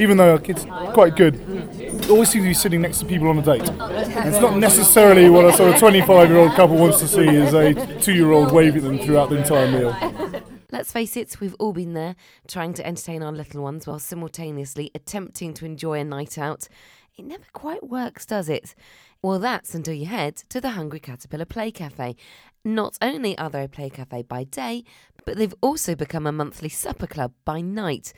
even though kid's quite good, always seems to be sitting next to people on a date. And it's not necessarily what a sort of 25 year old couple wants to see is a two year old waving them throughout the entire meal. Let's face it, we've all been there, trying to entertain our little ones while simultaneously attempting to enjoy a night out. It never quite works, does it? Well, that's until you head to the Hungry Caterpillar Play Cafe. Not only are they a play cafe by day, but they've also become a monthly supper club by night.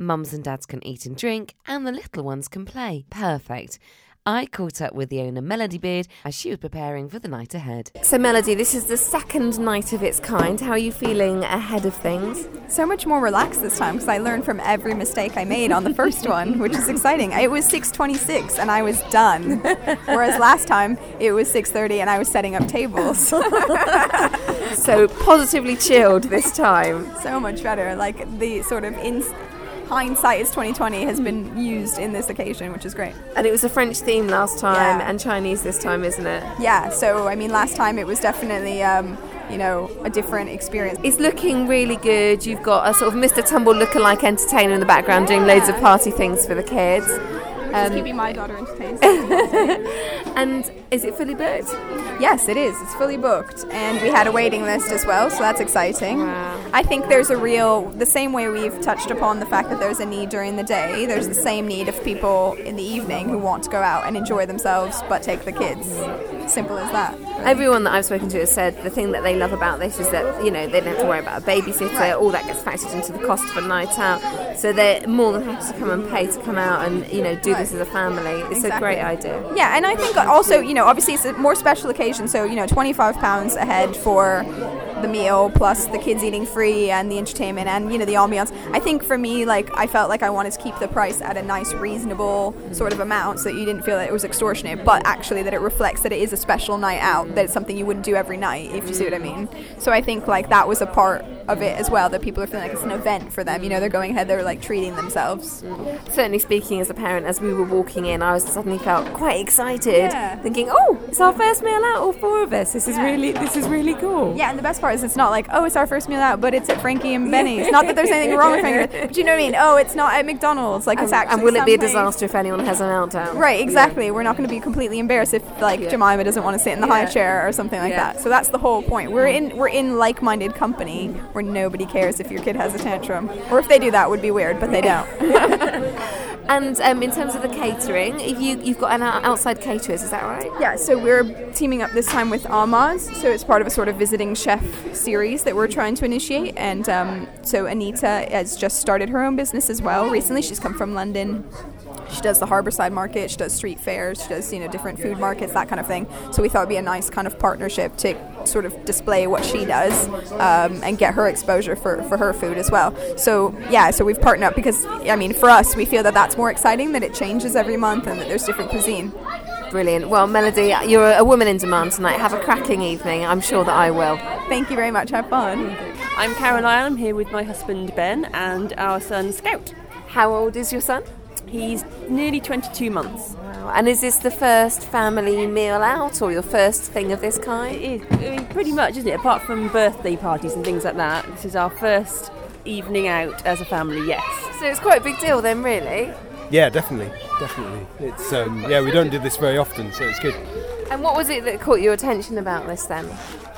Mums and dads can eat and drink, and the little ones can play. Perfect. I caught up with the owner, Melody Beard, as she was preparing for the night ahead. So, Melody, this is the second night of its kind. How are you feeling ahead of things? So much more relaxed this time because I learned from every mistake I made on the first one, which is exciting. It was 6:26 and I was done, whereas last time it was 6:30 and I was setting up tables. so positively chilled this time. So much better. Like the sort of in hindsight is 2020 has been used in this occasion, which is great. And it was a French theme last time yeah. and Chinese this time, isn't it? Yeah. So I mean, last time it was definitely. Um, you know, a different experience. It's looking really good. You've got a sort of Mr. Tumble lookalike entertainer in the background yeah. doing loads of party things for the kids. Um, keeping my daughter entertained. and is it fully booked? Yes, it is. It's fully booked, and we had a waiting list as well, so that's exciting. Wow. I think there's a real, the same way we've touched upon the fact that there's a need during the day. There's the same need of people in the evening who want to go out and enjoy themselves, but take the kids. Simple as that. Everyone that I've spoken to has said the thing that they love about this is that you know they don't have to worry about a babysitter. Right. All that gets factored into the cost of a night out, so they're more than happy to come and pay to come out and you know do this as a family. It's exactly. a great idea. Yeah, and I think also, you know, obviously it's a more special occasion, so, you know, 25 pounds a head for the meal plus the kids eating free and the entertainment and you know the ambiance i think for me like i felt like i wanted to keep the price at a nice reasonable sort of amount so that you didn't feel that it was extortionate but actually that it reflects that it is a special night out that it's something you wouldn't do every night if you see what i mean so i think like that was a part of it as well that people are feeling like it's an event for them you know they're going ahead they're like treating themselves mm. certainly speaking as a parent as we were walking in i was suddenly felt quite excited yeah. thinking oh it's our first meal out all four of us this is yeah. really this is really cool yeah and the best part is it's not like, oh, it's our first meal out, but it's at Frankie and Benny's. not that there's anything wrong with Frankie, but you know what I mean? Oh, it's not at McDonald's. Like, it's actually. And will it be a disaster if anyone has a meltdown? Right, exactly. Yeah. We're not going to be completely embarrassed if, like. Jemima doesn't want to sit in the high chair or something like that. So that's the whole point. We're in we're in like-minded company mm. Where nobody cares if your kid has a tantrum, or if they do that would be weird, but they don't. And um, in terms of the catering, you, you've got an outside caterers, is that right? Yeah, so we're teaming up this time with Almaz. So it's part of a sort of visiting chef series that we're trying to initiate. And um, so Anita has just started her own business as well recently. She's come from London she does the Harborside Market, she does street fairs, she does you know different food markets, that kind of thing. So we thought it'd be a nice kind of partnership to sort of display what she does um, and get her exposure for, for her food as well. So yeah, so we've partnered up because I mean for us we feel that that's more exciting that it changes every month and that there's different cuisine. Brilliant. Well, Melody, you're a woman in demand tonight. Have a cracking evening. I'm sure that I will. Thank you very much. Have fun. I'm Caroline. I'm here with my husband Ben and our son Scout. How old is your son? He's nearly 22 months. Wow. And is this the first family meal out or your first thing of this kind? It is. I mean, pretty much, isn't it? Apart from birthday parties and things like that, this is our first evening out as a family, yes. So it's quite a big deal then, really? Yeah, definitely. Definitely. It's um, Yeah, we don't do this very often, so it's good. And what was it that caught your attention about this then?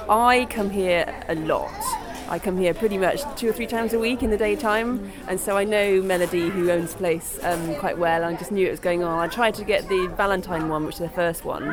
I come here a lot I come here pretty much two or three times a week in the daytime, and so I know Melody, who owns the place, um, quite well. I just knew it was going on. I tried to get the Valentine one, which is the first one,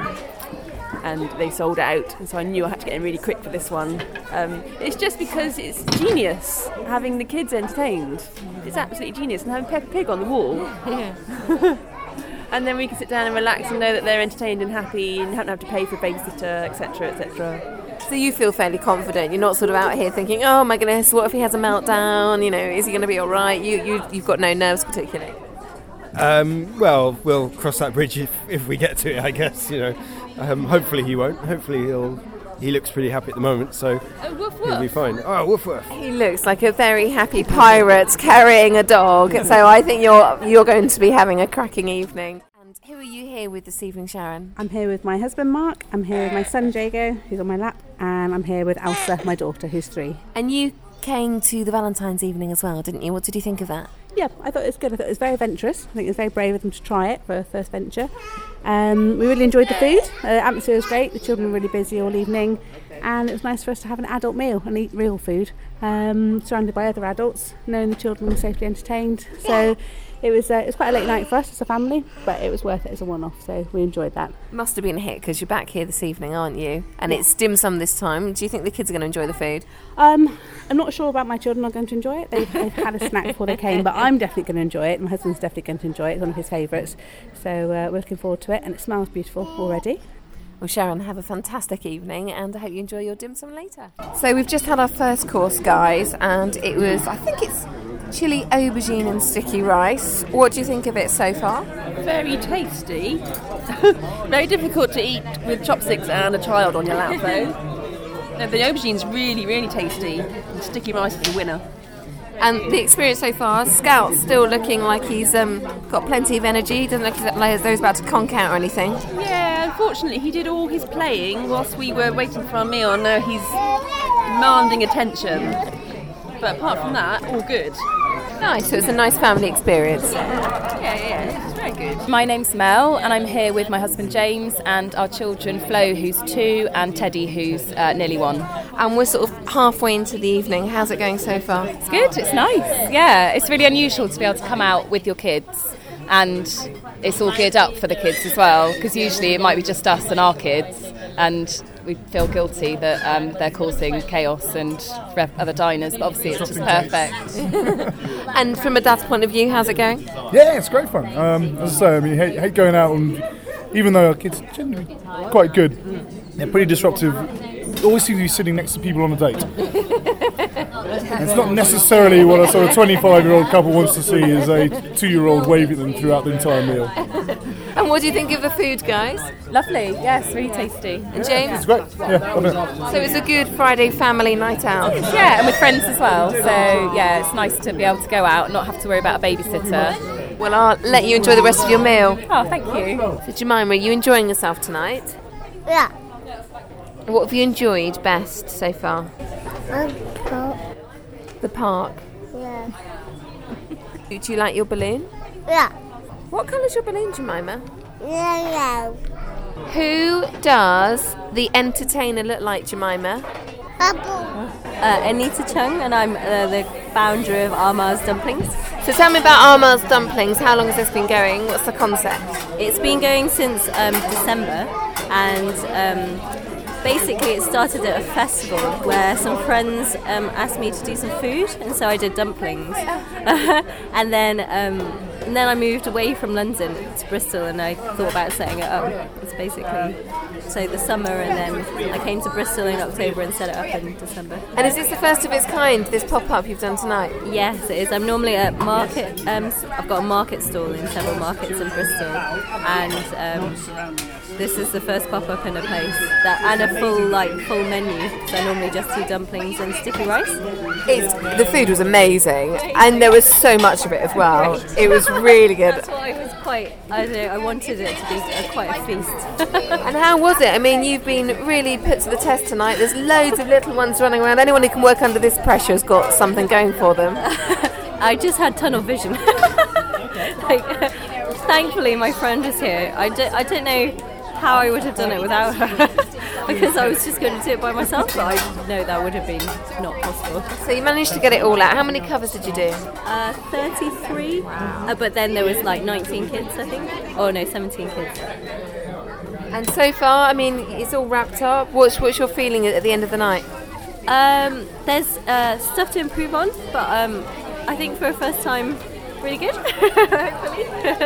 and they sold out, and so I knew I had to get in really quick for this one. Um, it's just because it's genius having the kids entertained. It's absolutely genius, and having Peppa Pig on the wall. Yeah. and then we can sit down and relax and know that they're entertained and happy and don't have to pay for a babysitter, etc., etc. So you feel fairly confident. You're not sort of out here thinking, "Oh my goodness, what if he has a meltdown? You know, is he going to be all right?" You you you've got no nerves particularly. Um, well, we'll cross that bridge if, if we get to it, I guess. You know, um, hopefully he won't. Hopefully he'll. He looks pretty happy at the moment, so oh, woof, woof. he'll be fine. Oh, woof woof! He looks like a very happy pirate carrying a dog. so I think you're you're going to be having a cracking evening. Who are you here with this evening, Sharon? I'm here with my husband, Mark. I'm here with my son, Jago, who's on my lap. And I'm here with Elsa, my daughter, who's three. And you came to the Valentine's evening as well, didn't you? What did you think of that? yeah, I thought it was good. I thought it was very adventurous. I think it was very brave of them to try it for a first venture. Um, we really enjoyed the food. Uh, the atmosphere was great. The children were really busy all evening, and it was nice for us to have an adult meal and eat real food, um, surrounded by other adults, knowing the children were safely entertained. So it was uh, it was quite a late night for us as a family, but it was worth it as a one-off. So we enjoyed that. Must have been a hit because you're back here this evening, aren't you? And it's dim sum this time. Do you think the kids are going to enjoy the food? Um, I'm not sure about my children are going to enjoy it. They've, they've had a snack before they came, but I'm definitely going to enjoy it. My husband's definitely going to enjoy it. It's one of his favourites. So uh, we're looking forward to it, and it smells beautiful already. Well, Sharon, have a fantastic evening and I hope you enjoy your dim sum later. So, we've just had our first course, guys, and it was, I think it's chili aubergine and sticky rice. What do you think of it so far? Very tasty. Very difficult to eat with chopsticks and a child on your lap, though. No, the aubergine's really, really tasty. And sticky rice is the winner. And the experience so far, Scout's still looking like he's um, got plenty of energy. He doesn't look like though he's about to conk out or anything. Yeah, unfortunately, he did all his playing whilst we were waiting for our meal, now he's demanding attention. But apart from that, all good. Nice, so it's a nice family experience. Yeah, yeah, it's very good. My name's Mel, and I'm here with my husband James and our children Flo, who's two, and Teddy, who's uh, nearly one. And we're sort of halfway into the evening. How's it going so far? It's good, it's nice. Yeah, it's really unusual to be able to come out with your kids, and it's all geared up for the kids as well, because usually it might be just us and our kids, and we feel guilty that um, they're causing chaos and rev- other diners, but obviously it's just perfect. And from a dad's point of view, how's it going? Yeah, it's great fun. Um, as I say, I mean, hate, hate going out and even though our kids are generally quite good, they're pretty disruptive. Always seem to be sitting next to people on a date. It's not necessarily what a sort of 25 year old couple wants to see is a two year old waving at them throughout the entire meal. And what do you think of the food, guys? Lovely, yes, really tasty. And James? It's great. Yeah, it. So it's a good Friday family night out. Yeah, and with friends as well. So yeah, it's nice to be able to go out and not have to worry about a babysitter. Well, I'll let you enjoy the rest of your meal. Oh, thank you. So, Jemima, are you enjoying yourself tonight? Yeah. What have you enjoyed best so far? Um, oh, The park. yeah. Do you like your balloon? Yeah. What colour's your balloon, Jemima? Yeah, yeah. Who does the entertainer look like, Jemima? Bubble. Uh, Anita Chung, and I'm uh, the founder of Arma's Dumplings. So tell me about Arma's Dumplings. How long has this been going? What's the concept? It's been going since um, December, and um, basically it started at a festival where some friends um, asked me to do some food, and so I did dumplings. and then um, and then I moved away from London to Bristol, and I thought about setting it up. It's basically so the summer, and then I came to Bristol in October and set it up in December. And is this the first of its kind, this pop up you've done tonight? Yes, it is. I'm normally at market. Um, I've got a market stall in several markets in Bristol, and um, this is the first pop up in a place that and a full like full menu. So I normally just do dumplings and sticky rice. It's, the food was amazing, and there was so much of it as well. It was really good. That's why it was quite. I don't know. I wanted it to be a, quite a feast. And how was it? I mean, you've been really put to the test tonight. There's loads of little ones running around. Anyone who can work under this pressure has got something going for them. I just had tunnel vision. like, thankfully, my friend is here. I don't, know how I would have done it without her because I was just going to do it by myself, but I know that would have been not possible. So you managed to get it all out. How many covers did you do? Uh, 33, uh, but then there was like 19 kids, I think. Oh no, 17 kids. And so far, I mean, it's all wrapped up. What's what's your feeling at the end of the night? Um, there's uh, stuff to improve on, but um, I think for a first time, really good.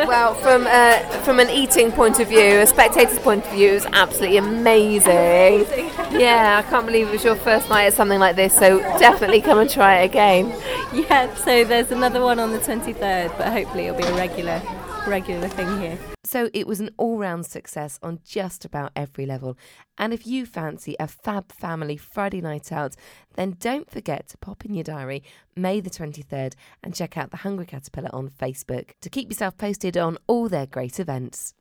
Well, from uh, from an eating point of view, a spectator's point of view, it was absolutely amazing. Yeah, I can't believe it was your first night at something like this. So definitely come and try it again. yeah, so there's another one on the 23rd, but hopefully it'll be a regular, regular thing here. So it was an all round success on just about every level. And if you fancy a fab family Friday night out, then don't forget to pop in your diary May the 23rd and check out the Hungry Caterpillar on Facebook to keep yourself posted on all their great events.